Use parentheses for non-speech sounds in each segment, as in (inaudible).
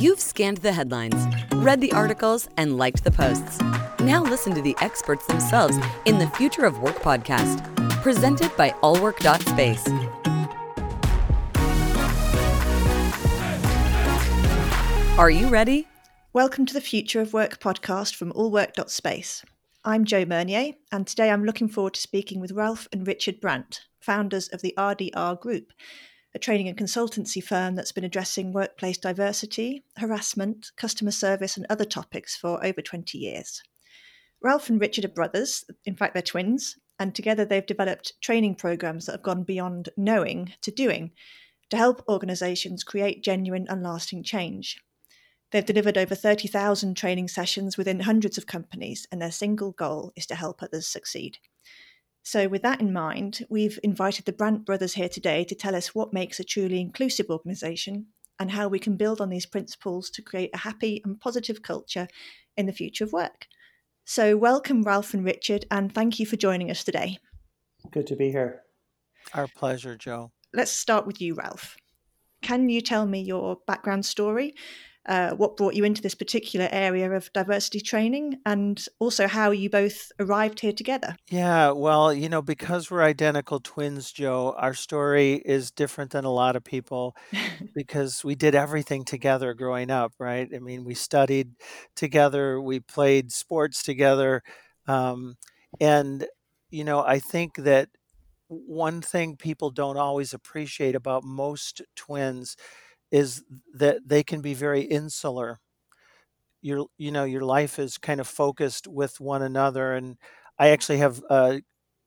You've scanned the headlines, read the articles, and liked the posts. Now listen to the experts themselves in the Future of Work podcast, presented by allwork.space. Are you ready? Welcome to the Future of Work podcast from allwork.space. I'm Jo Meunier, and today I'm looking forward to speaking with Ralph and Richard Brandt, founders of the RDR Group, a training and consultancy firm that's been addressing workplace diversity, harassment, customer service, and other topics for over 20 years. Ralph and Richard are brothers, in fact, they're twins, and together they've developed training programs that have gone beyond knowing to doing to help organizations create genuine and lasting change. They've delivered over 30,000 training sessions within hundreds of companies, and their single goal is to help others succeed. So, with that in mind, we've invited the Brandt brothers here today to tell us what makes a truly inclusive organisation and how we can build on these principles to create a happy and positive culture in the future of work. So, welcome, Ralph and Richard, and thank you for joining us today. Good to be here. Our pleasure, Jo. Let's start with you, Ralph. Can you tell me your background story uh, what brought you into this particular area of diversity training and also how you both arrived here together. Yeah, well, you know, because we're identical twins, Jo, our story is different than a lot of people (laughs) because we did everything together growing up, right? I mean, we studied together, we played sports together. Um, and, you know, I think that one thing people don't always appreciate about most twins is that they can be very insular. Your you know your life is kind of focused with one another, and I actually have uh,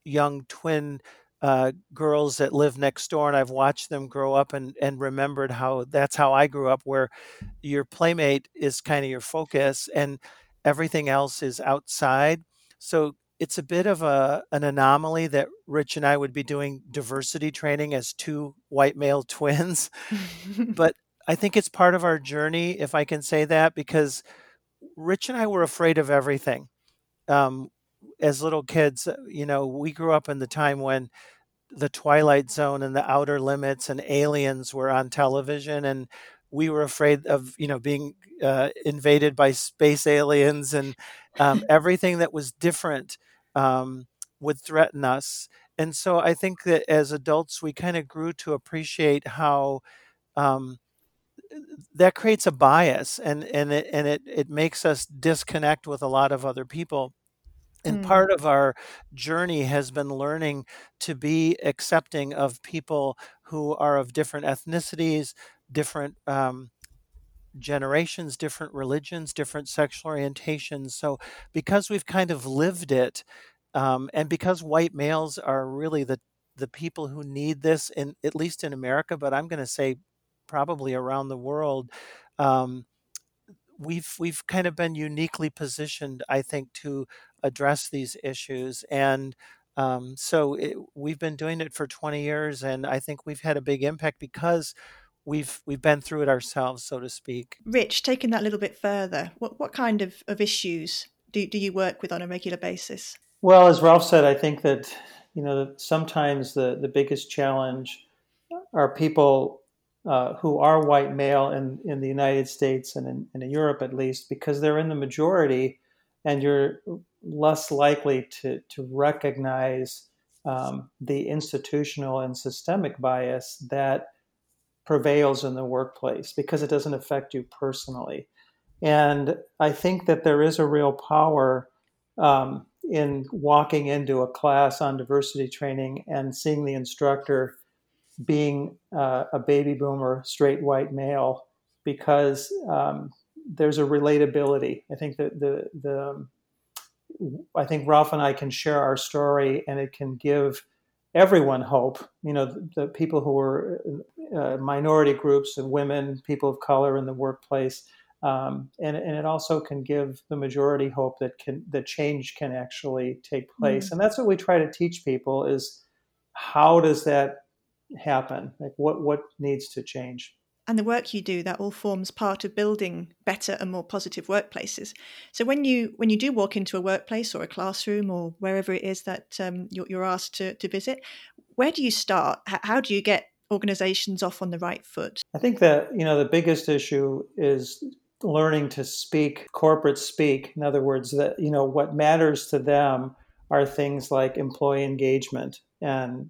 young twin uh, girls that live next door, and I've watched them grow up and and remembered how that's how I grew up, where your playmate is kind of your focus, and everything else is outside. So it's a bit of a an anomaly that Rich and I would be doing diversity training as two white male (laughs) twins. (laughs) but I think it's part of our journey, if I can say that, because Rich and I were afraid of everything. Um, as little kids, uh, you know, we grew up in the time when the Twilight Zone and the Outer Limits and Aliens were on television, and we were afraid of, you know, being uh, invaded by space aliens and um, (laughs) everything that was different um, would threaten us. And so I think that as adults, we kind of grew to appreciate how um, that creates a bias and, and, it, and it, it makes us disconnect with a lot of other people. And mm. part of our journey has been learning to be accepting of people who are of different ethnicities, different um, generations, different religions, different sexual orientations. So, because we've kind of lived it, um, and because white males are really the the people who need this, in at least in America, but I'm going to say probably around the world, um, we've we've kind of been uniquely positioned, I think, to address these issues and. Um, so it, we've been doing it for 20 years, and I think we've had a big impact because we've we've been through it ourselves, so to speak. Rich, taking that a little bit further, what what kind of, of issues do do you work with on a regular basis? Well, as Ralph said, I think that you know sometimes the the biggest challenge are people uh, who are white male in, in the United States and in, in Europe at least, because they're in the majority, and you're less likely to to recognize um, the institutional and systemic bias that prevails in the workplace because it doesn't affect you personally. And I think that there is a real power um, in walking into a class on diversity training and seeing the instructor being uh, a baby boomer, straight white male, because um, there's a relatability. I think that the the I think Ralph and I can share our story, and it can give everyone hope. You know, the, the people who are uh, minority groups and women, people of color in the workplace, um, and, and it also can give the majority hope that can that change can actually take place. Mm-hmm. And that's what we try to teach people: is how does that happen? Like what what needs to change? and the work you do that all forms part of building better and more positive workplaces so when you when you do walk into a workplace or a classroom or wherever it is that um, you're, you're, asked to, to visit where do you start how do you get organizations off on the right foot? I think that, you know, the biggest issue is learning to speak corporate speak. In other words, that, you know, what matters to them are things like employee engagement and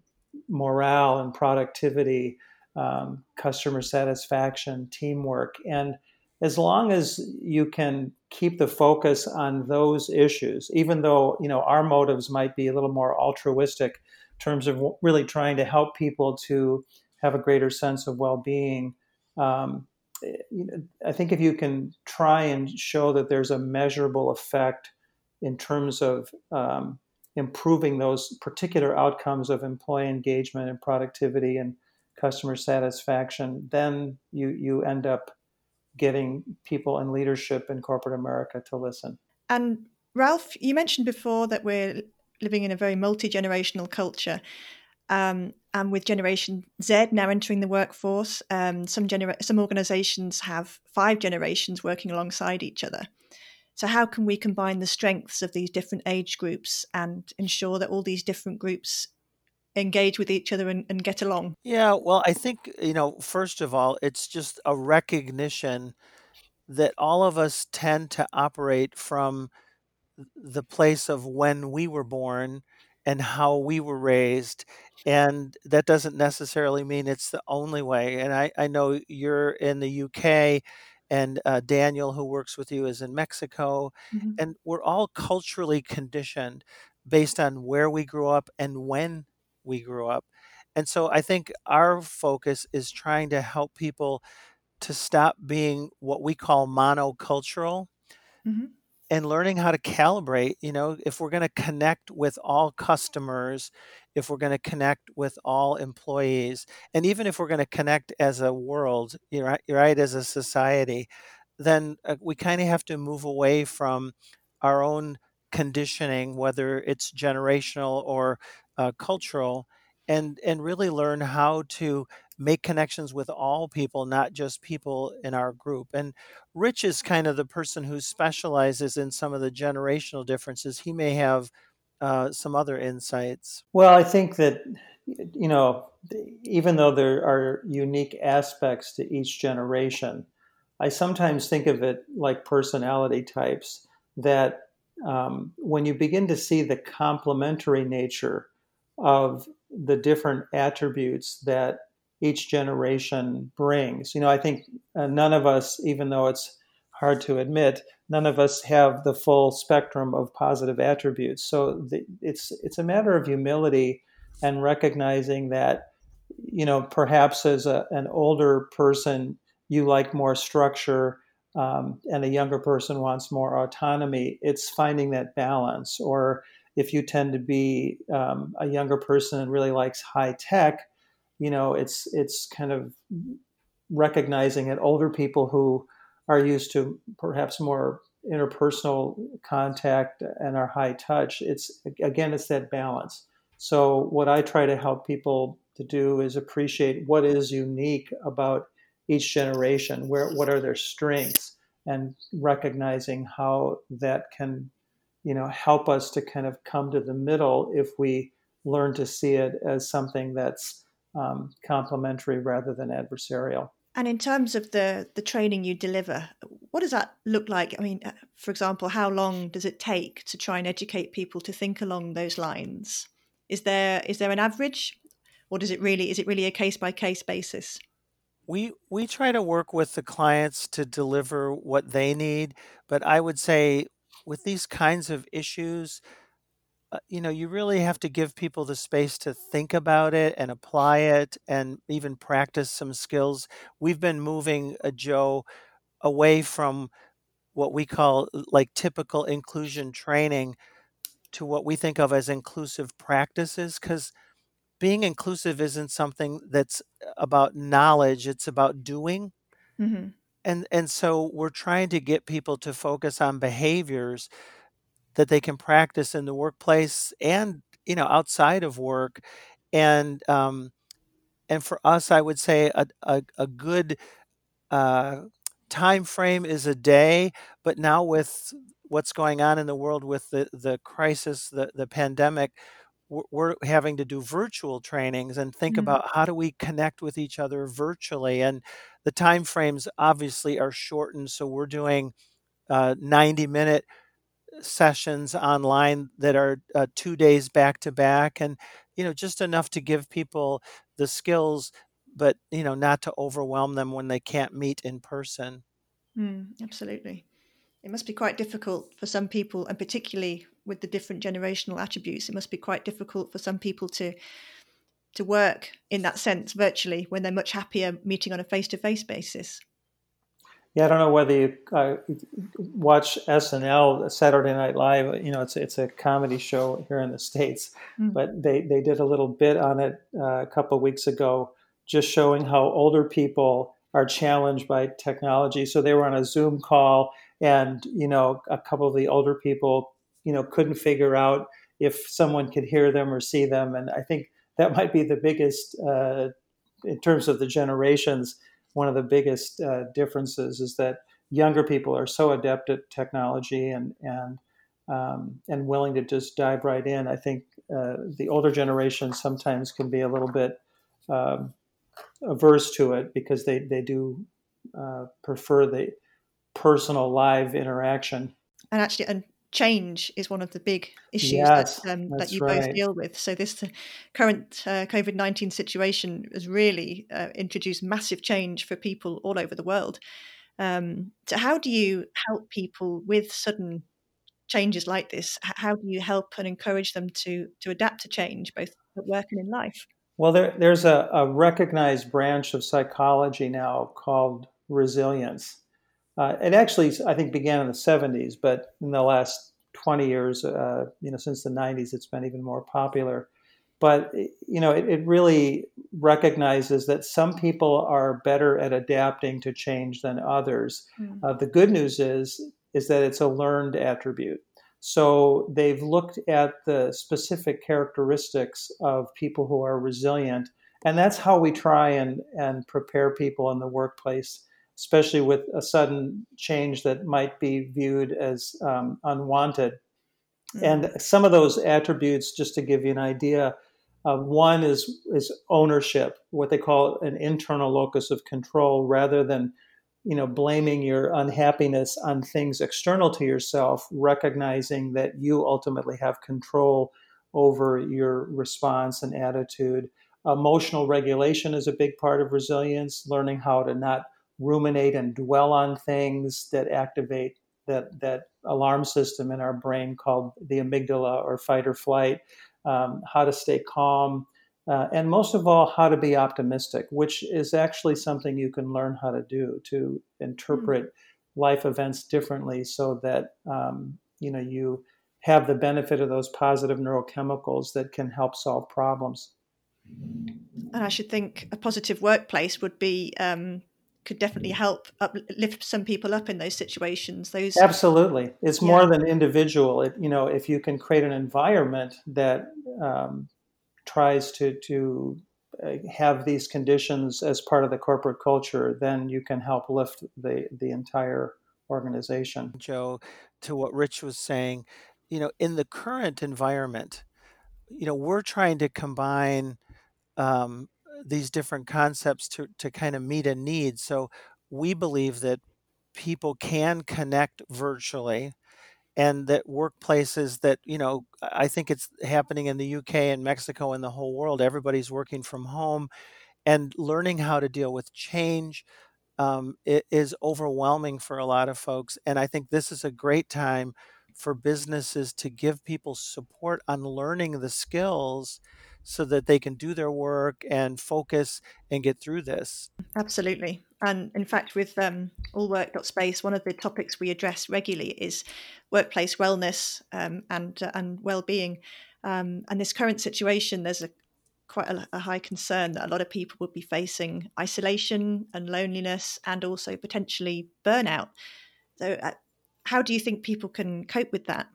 morale and productivity, um, customer satisfaction, teamwork. And as long as you can keep the focus on those issues, even though you know our motives might be a little more altruistic in terms of really trying to help people to have a greater sense of well-being. Um, I think if you can try and show that there's a measurable effect in terms of um, improving those particular outcomes of employee engagement and productivity and customer satisfaction, then you you end up getting people in leadership in corporate America to listen. And Ralph, you mentioned before that we're living in a very multi generational culture. Um, and with Generation Z now entering the workforce, um, some genera- some organisations have five generations working alongside each other. So, how can we combine the strengths of these different age groups and ensure that all these different groups engage with each other and, and get along? Yeah, well, I think, you know, first of all, it's just a recognition that all of us tend to operate from the place of when we were born and how we were raised. And that doesn't necessarily mean it's the only way. And I, I know you're in the UK, and uh, Daniel, who works with you, is in Mexico. Mm-hmm. And we're all culturally conditioned based on where we grew up and when we grew up. And so I think our focus is trying to help people to stop being what we call monocultural mm-hmm. And learning how to calibrate. You know, if we're going to connect with all customers, if we're going to connect with all employees, and even if we're going to connect as a world, you're right, right as a society, then uh, we kind of have to move away from our own conditioning, whether it's generational or uh, cultural and and really learn how to make connections with all people not just people in our group and rich is kind of the person who specializes in some of the generational differences. He may have uh, some other insights. Well i think that you know even though there are unique aspects to each generation i sometimes think of it like personality types that um, when you begin to see the complementary nature of the different attributes that each generation brings. You know, I think uh, none of us, even though it's hard to admit, none of us have the full spectrum of positive attributes. So the, it's it's a matter of humility and recognizing that, you know, perhaps as a, an older person, you like more structure. Um, and a younger person wants more autonomy. It's finding that balance, or if you tend to be um, a younger person and really likes high tech, you know, it's it's kind of recognizing that older people who are used to perhaps more interpersonal contact and are high touch. It's again, it's that balance. So what I try to help people to do is appreciate what is unique about each generation. Where what are their strengths, and recognizing how that can you know help us to kind of come to the middle if we learn to see it as something that's um, complementary rather than adversarial. And in terms of the the training you deliver what does that look like? I mean uh, for example how long does it take to try and educate people to think along those lines? Is there is there an average or does it really is it really a case by case basis? We we try to work with the clients to deliver what they need but i would say with these kinds of issues, uh, you know, you really have to give people the space to think about it and apply it and even practice some skills. We've been moving uh, Jo away from what we call like typical inclusion training to what we think of as inclusive practices because being inclusive isn't something that's about knowledge, it's about doing. Mm-hmm and and so we're trying to get people to focus on behaviors that they can practice in the workplace and you know outside of work and um, and for us i would say a, a, a good uh, time frame is a day but now with what's going on in the world with the, the crisis the, the pandemic we're having to do virtual trainings and think mm-hmm. about how do we connect with each other virtually and the time frames obviously are shortened so we're doing uh, 90 minute sessions online that are uh, two days back to back and you know just enough to give people the skills but you know not to overwhelm them when they can't meet in person. Mm, absolutely. It must be quite difficult for some people and particularly with the different generational attributes it must be quite difficult for some people to to work in that sense virtually when they're much happier meeting on a face-to-face basis yeah, I don't know whether you uh, watch SNL, Saturday Night Live. You know, it's it's a comedy show here in the states, mm. but they they did a little bit on it uh, a couple of weeks ago, just showing how older people are challenged by technology. So they were on a Zoom call, and you know, a couple of the older people, you know, couldn't figure out if someone could hear them or see them, and I think that might be the biggest uh, in terms of the generations one of the biggest uh, differences is that younger people are so adept at technology and and um, and willing to just dive right in. I think uh, the older generation sometimes can be a little bit um, averse to it because they they do uh, prefer the personal live interaction. And actually, and change is one of the big issues yes, that, um, that you right. both deal with. So this uh, current uh, COVID nineteen situation has really uh, introduced massive change for people all over the world. Um, so how do you help people with sudden changes like this? How do you help and encourage them to to adapt to change, both at work and in life? Well, there, there's a, a recognized branch of psychology now called resilience uh, it actually, I think, began in the 70s, but in the last 20 years, uh, you know, since the 90s, it's been even more popular. But you know, it, it, really recognizes that some people are better at adapting to change than others. Mm. Uh, the good news is is that it's a learned attribute. So they've looked at the specific characteristics of people who are resilient, and that's how we try and and prepare people in the workplace especially with a sudden change that might be viewed as um, unwanted. Mm-hmm. And some of those attributes, just to give you an idea, uh, one is is ownership, what they call an internal locus of control, rather than you know blaming your unhappiness on things external to yourself, recognizing that you ultimately have control over your response and attitude. Emotional regulation is a big part of resilience, learning how to not ruminate and dwell on things that activate that that alarm system in our brain called the amygdala or fight or flight. Um, how to stay calm, uh, and most of all, how to be optimistic, which is actually something you can learn how to do to interpret mm-hmm. life events differently, so that um, you know you have the benefit of those positive neurochemicals that can help solve problems. And I should think a positive workplace would be um, could definitely help up, lift some people up in those situations those absolutely. It's yeah. more than individual. It, you know if you can create an environment that um, tries to to uh, have these conditions as part of the corporate culture then you can help lift the the entire organization. Jo to what rich was saying you know in the current environment you know we're trying to combine um, these different concepts to, to kind of meet a need. So we believe that people can connect virtually and that workplaces that you know i think it's happening in the uk and mexico and the whole world everybody's working from home and learning how to deal with change um, is overwhelming for a lot of folks and i think this is a great time for businesses to give people support on learning the skills so that they can do their work and focus and get through this. Absolutely. And in fact, with um, allwork.space, one of the topics we address regularly is workplace wellness um, and uh, and well-being. Um, and this current situation, there's a quite a, a, high concern that a lot of people would be facing isolation and loneliness, and also potentially burnout. So, uh, how do you think people can cope with that?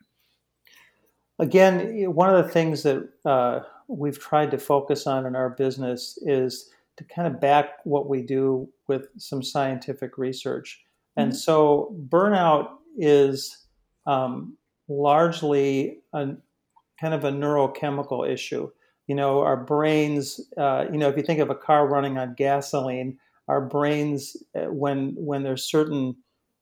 Again, one of the things that uh, we've tried to focus on in our business is to kind of back what we do with some scientific research. And mm-hmm. so burnout is um, largely an, kind of a neurochemical issue. You know, our brains. Uh, you know, if you think of a car running on gasoline, our brains, uh, when when there's certain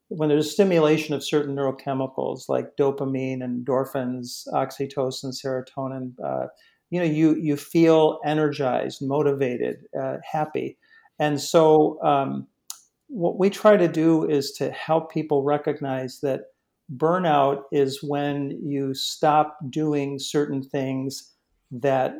when there's stimulation of certain neurochemicals like dopamine, endorphins, oxytocin, serotonin, uh, you know, you you feel energized, motivated, uh, happy, and so um, what we try to do is to help people recognize that burnout is when you stop doing certain things that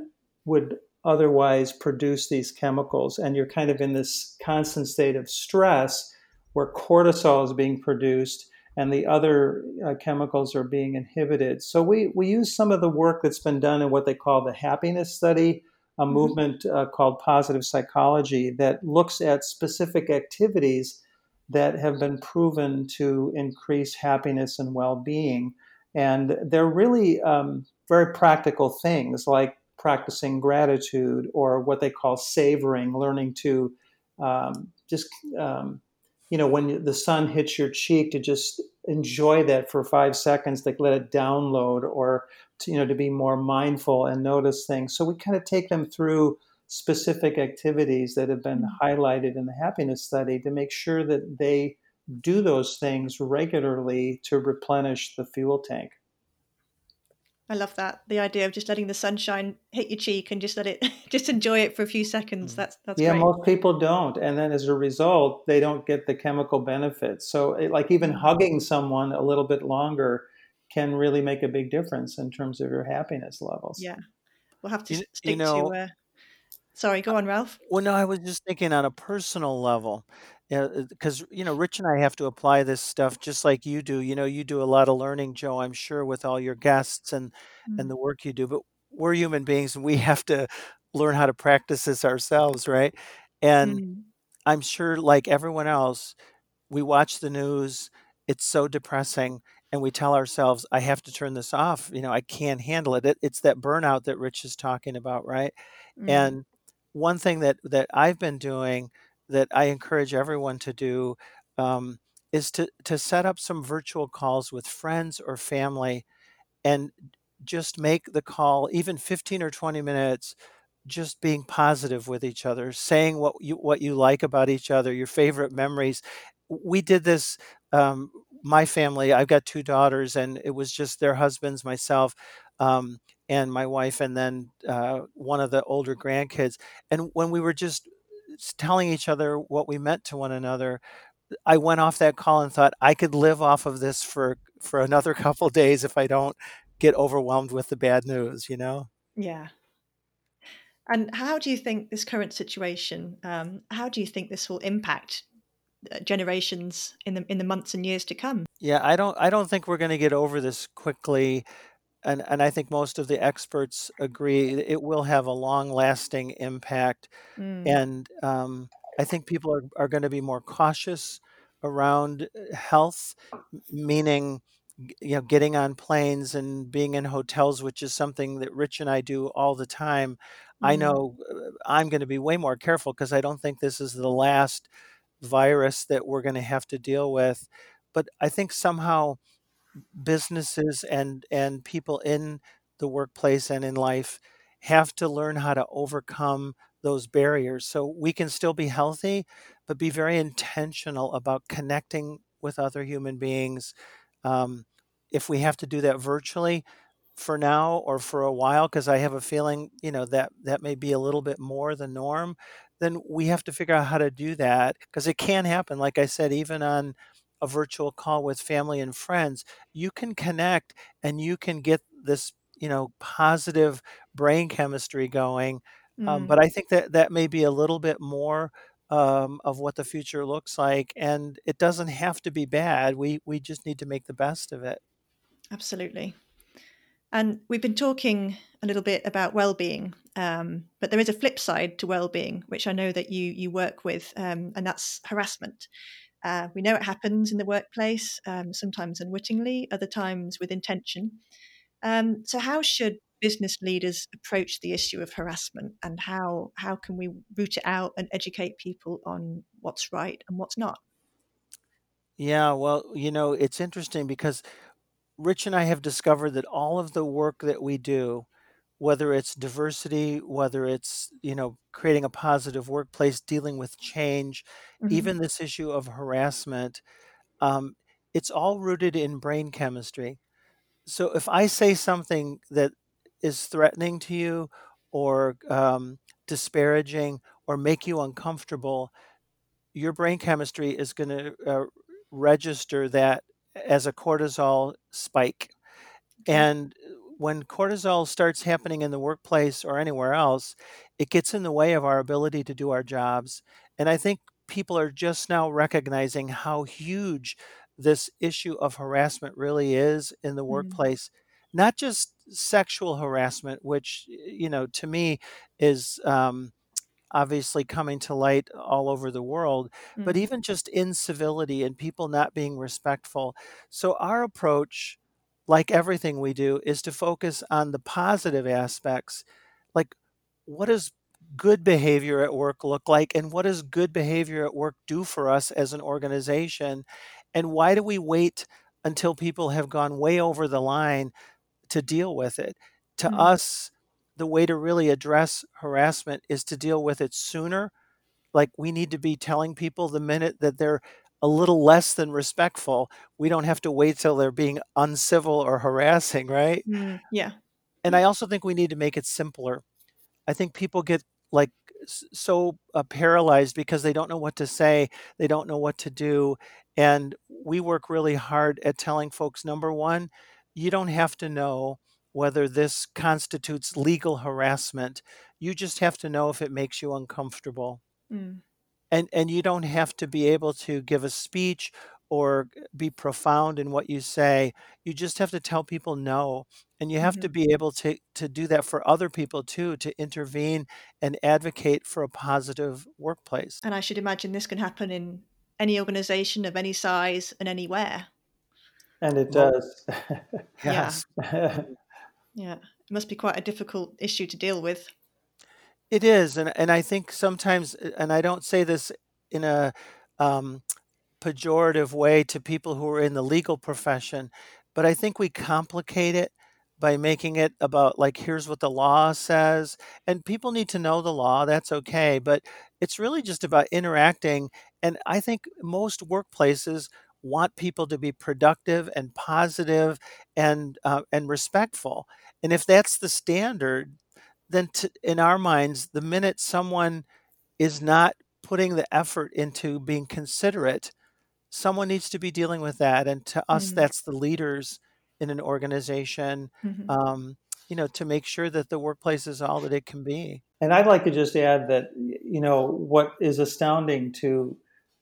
would otherwise produce these chemicals. And you're kind of in this constant state of stress where cortisol is being produced and the other uh, chemicals are being inhibited. So we, we use some of the work that's been done in what they call the happiness study, a mm-hmm. movement uh, called positive psychology that looks at specific activities that have been proven to increase happiness and well-being. And they're really um, very practical things like practicing gratitude or what they call savoring, learning to um, just um, you know, when the sun hits your cheek, to just enjoy that for five seconds, like let it download, or to, you know, to be more mindful and notice things. So we kind of take them through specific activities that have been mm-hmm. highlighted in the happiness study to make sure that they do those things regularly to replenish the fuel tank. I love that. The idea of just letting the sunshine hit your cheek and just let it (laughs) just enjoy it for a few seconds. Mm. That's that's Yeah, great. most people don't. And then as a result, they don't get the chemical benefits. So it, like even mm. hugging someone a little bit longer can really make a big difference in terms of your happiness levels. Yeah. We'll have to you, stick you know, to uh... Sorry, go on, Ralph. Well, no, I was just thinking on a personal level because you know rich and i have to apply this stuff just like you do you know you do a lot of learning jo i'm sure with all your guests and mm. and the work you do but we're human beings and we have to learn how to practice this ourselves right and mm. i'm sure like everyone else we watch the news it's so depressing and we tell ourselves i have to turn this off you know i can't handle it, it it's that burnout that rich is talking about right mm. and one thing that that i've been doing that I encourage everyone to do um, is to to set up some virtual calls with friends or family, and just make the call even 15 or 20 minutes just being positive with each other saying what you what you like about each other your favorite memories. We did this um, my family i've got two daughters and it was just their husbands myself um, and my wife and then uh, one of the older grandkids. And when we were just telling each other what we meant to one another i went off that call and thought i could live off of this for for another (laughs) couple days if i don't get overwhelmed with the bad news you know? Yeah. And how do you think this current situation um, how do you think this will impact uh, generations in the in the months and years to come? Yeah i don't i don't think we're going to get over this quickly and and I think most of the experts agree it will have a long lasting impact. Mm. And um, I think people are, are going to be more cautious around uh, health, meaning you know getting on planes and being in hotels which is something that rich and i do all the time mm. i mm-hmm. know uh, i'm going to be way more careful because i don't think this is the last virus that we're going to have to deal with but i think somehow businesses and and people in the workplace and in life have to learn how to overcome those barriers. So we can still be healthy but be very intentional about connecting with other human beings um, if we have to do that virtually for now or for a while because i have a feeling you know that that may be a little bit more the norm then we have to figure out how to do that because it can happen. Like i said even on a virtual call with family and friends, you can connect and you can get this, you know, positive brain chemistry going. Um, mm. But I think that that may be a little bit more um, of what the future looks like, and it doesn't have to be bad. We we just need to make the best of it. Absolutely. And we've been talking a little bit about well-being, um, but there is a flip side to well-being, which I know that you you work with, um, and that's harassment. Uh, we know it happens in the workplace, um, sometimes unwittingly, other times with intention. Um, so, how should business leaders approach the issue of harassment, and how how can we root it out and educate people on what's right and what's not? Yeah, well, you know, it's interesting because Rich and I have discovered that all of the work that we do, whether it's diversity, whether it's, you know, creating a positive workplace, dealing with change, Mhm. even this issue of harassment, um, it's all rooted in brain chemistry. So if I say something that is threatening to you or um, disparaging or make you uncomfortable, your brain chemistry is going to uh, register that as a cortisol spike. Okay. And when cortisol starts happening in the workplace or anywhere else, it gets in the way of our ability to do our jobs. And I think people are just now recognizing how huge this issue of harassment really is in the Mm. workplace. Not just sexual harassment, which, you know, to me is um, obviously coming to light all over the world, but Mm. even just incivility and people not being respectful. So, our approach, like everything we do, is to focus on the positive aspects. Like, what does good behavior at work look like? And what does good behavior at work do for us as an organization? And why do we wait until people have gone way over the line to deal with it? To Mm. us, the way to really address harassment is to deal with it sooner. Like, we need to be telling people the minute that they're a little less than respectful, we don't have to wait till they're being uncivil or harassing, right? Mm. Yeah. And I also think we need to make it simpler. I think people get like so uh, paralyzed because they don't know what to say, they don't know what to do. And we work really hard at telling folks number one, you don't have to know whether this constitutes legal harassment. You just have to know if it makes you uncomfortable. Mm. And, and you don't have to be able to give a speech or be profound in what you say. You just have to tell people no. And you have to Mhm. be able to, to do that for other people too, to intervene and advocate for a positive workplace. And I should imagine this can happen in any organization of any size and anywhere. And it Well- does. (laughs) Yeah. Yes. (laughs) Yeah. It must be quite a difficult issue to deal with. It is, and and I think sometimes, and I don't say this in a um, pejorative way to people who are in the legal profession, but I think we complicate it by making it about like here's what the law says, and people need to know the law. That's okay, but it's really just about interacting. And I think most workplaces want people to be productive and positive and uh, and respectful. And if that's the standard, then to, in our minds, the minute someone is not putting the effort into being considerate, someone needs to be dealing with that. And to us, Mm. that's the leaders in an organization, Mhm. um, you know, to make sure that the workplace is all that it can be. And I'd like to just add that, you know, what is astounding to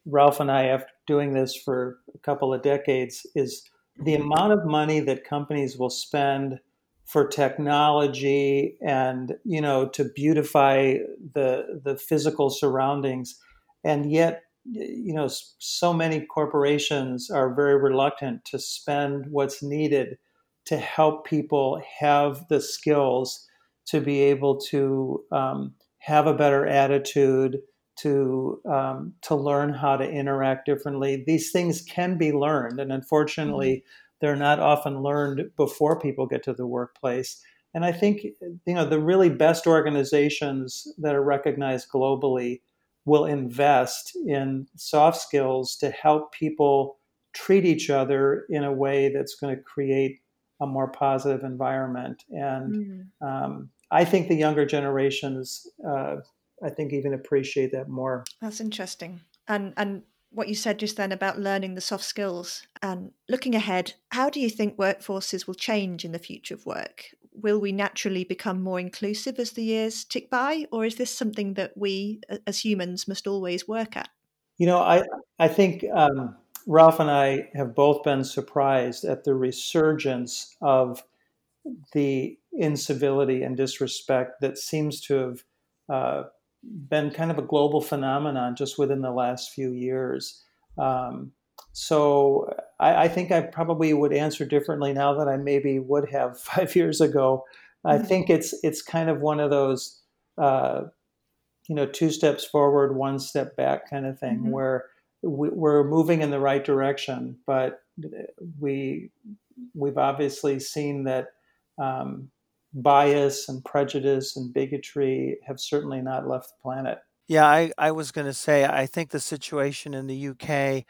Ralph and I after doing this for a couple of decades is the amount of money that companies will spend for technology and, you know, to beautify the the physical surroundings. And yet, you know, so many corporations are very reluctant to spend what's needed to help people have the skills to be able to um, have a better attitude, to um, to learn how to interact differently. These things can be learned, and unfortunately, they're not often learned before people get to the workplace. And I think you know the really best organizations that are recognized globally will invest in soft skills to help people treat each other in a way that's going to create a more positive environment. And Mm. um, I think the younger generations, uh, I think, even appreciate that more. That's interesting. And and what you said just then about learning the soft skills and looking ahead, how do you think workforces will change in the future of work? Will we naturally become more inclusive as the years tick by, or is this something that we as humans must always work at? You know, I I think um, Ralph and I have both been surprised at the resurgence of the incivility and disrespect that seems to have uh, been kind of a global phenomenon just within the last few years. Um, so I, I think I probably would answer differently now than I maybe would have (laughs) five years ago. I Mhm. think it's it's kind of one of those uh, you know two steps forward, one step back kind of thing, Mhm. where we, we're moving in the right direction, but we we've obviously seen that um, bias and prejudice and bigotry have certainly not left the planet. Yeah, I, I was going to say, I think the situation in the UK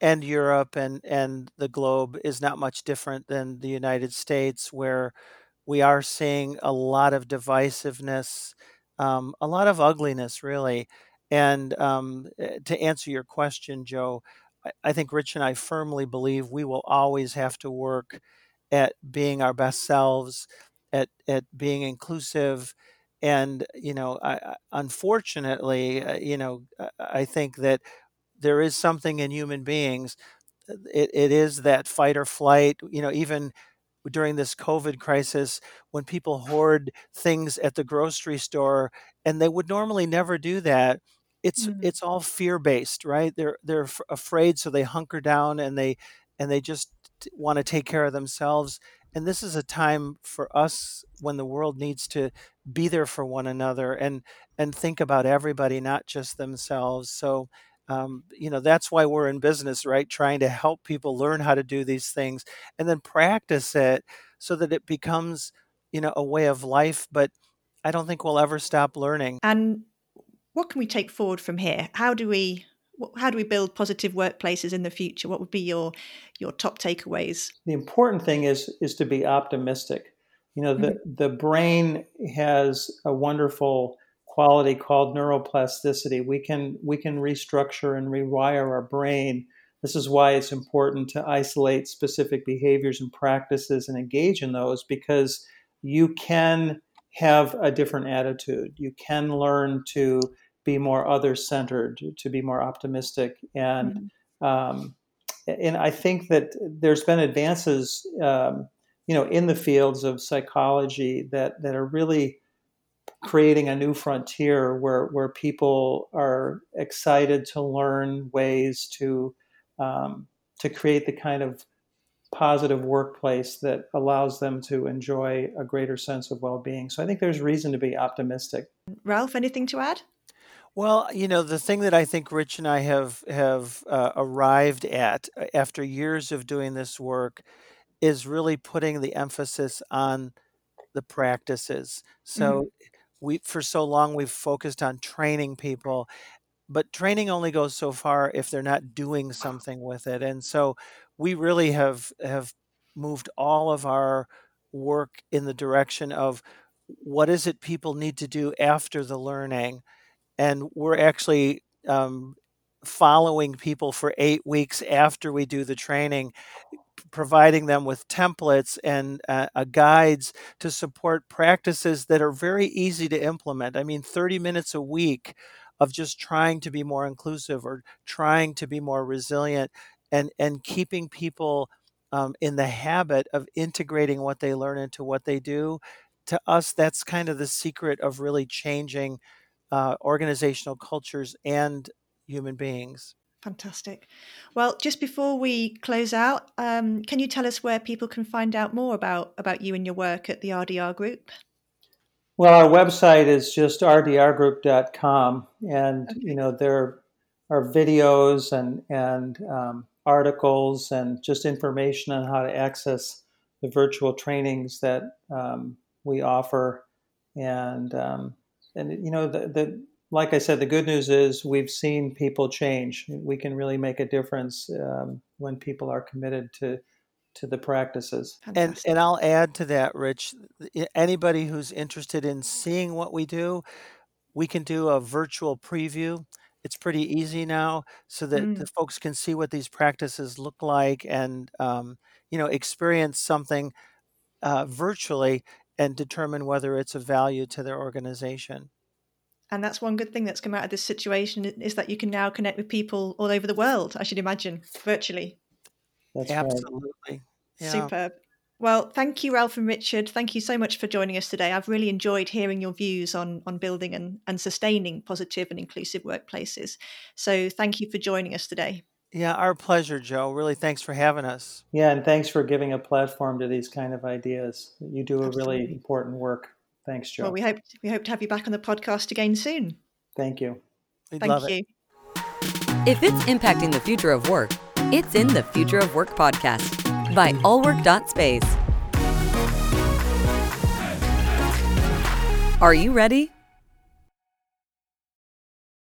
and Europe and, and the globe is not much different than the United States, where we are seeing a lot of divisiveness, um, a lot of ugliness, really. And um, eh, to answer your question, Jo, I, I think Rich and I firmly believe we will always have to work at being our best selves, at at being inclusive, and you know, I, unfortunately, uh, you know, I think that there is something in human beings. Uh, it, it is that fight or flight. You know, even during this COVID crisis when people hoard things at the grocery store and they would normally never do that. It's mm-hmm. it's all fear based, right? They're they're afraid, so they hunker down and they and they just want to take care of themselves. And this is a time for us when the world needs to be there for one another and and think about everybody, not just themselves. So um, you know that's why we're in business right? Trying to help people learn how to do these things and then practice it so that it becomes you know a way of life but i don't think we'll ever stop learning. And what can we take forward from here? How do we how do we build positive workplaces in the future what would be your your top takeaways the important thing is is to be optimistic you know the mm-hmm. the brain has a wonderful quality called neuroplasticity. We can we can restructure and rewire our brain. This is why it's important to isolate specific behaviors and practices and engage in those because you can have a different attitude. You can learn to be more other centered, to be more optimistic, and mm-hmm. um, and I think that there's been advances, um, you know, in the fields of psychology that that are really creating a new frontier where where people are excited to learn ways to um, to create the kind of positive workplace that allows them to enjoy a greater sense of well-being. So I think there's reason to be optimistic. Ralph, anything to add? Well, you know, the thing that I think Rich and I have have uh, arrived at uh, after years of doing this work is really putting the emphasis on the practices. So mm-hmm we for so long we've focused on training people but training only goes so far if they're not doing something with it and so we really have have moved all of our work in the direction of what is it people need to do after the learning and we're actually um, following people for eight weeks after we do the training providing them with templates and uh, uh, guides to support practices that are very easy to implement. I mean, 30 minutes a week of just trying to be more inclusive or trying to be more resilient and, and keeping people um, in the habit of integrating what they learn into what they do. To us, that's kind of the secret of really changing uh, organizational cultures and human beings. Fantastic. Well, just before we close out, um, can you tell us where people can find out more about, about you and your work at the RDR Group? Well, our website is just rdrgroup.com, and okay. you know there are videos and and um, articles and just information on how to access the virtual trainings that um, we offer, and um, and you know the, the like I said, the good news is we've seen people change. We can really make a difference um, when people are committed to to the practices. And and I'll add to that, Rich. Anybody who's interested in seeing what we do, we can do a virtual preview. It's pretty easy now, so that mm. the folks can see what these practices look like and um, you know experience something uh, virtually and determine whether it's of value to their organization. And that's one good thing that's come out of this situation is that you can now connect with people all over the world i should imagine virtually. That's absolutely. Yeah. superb. Well thank you ralph and richard. Thank you so much for joining us today. I've really enjoyed hearing your views on on building and, and sustaining positive and inclusive workplaces. So thank you for joining us today yeah our pleasure jo really thanks for having us yeah and thanks for giving a platform to these kind of ideas you do a really important work Thanks, Jo. Well, we hope we hope to have you back on the podcast again soon. Thank you. We'd Thank you. It. If it's impacting the future of work, it's in the Future of Work podcast. by allwork.space. Are you ready?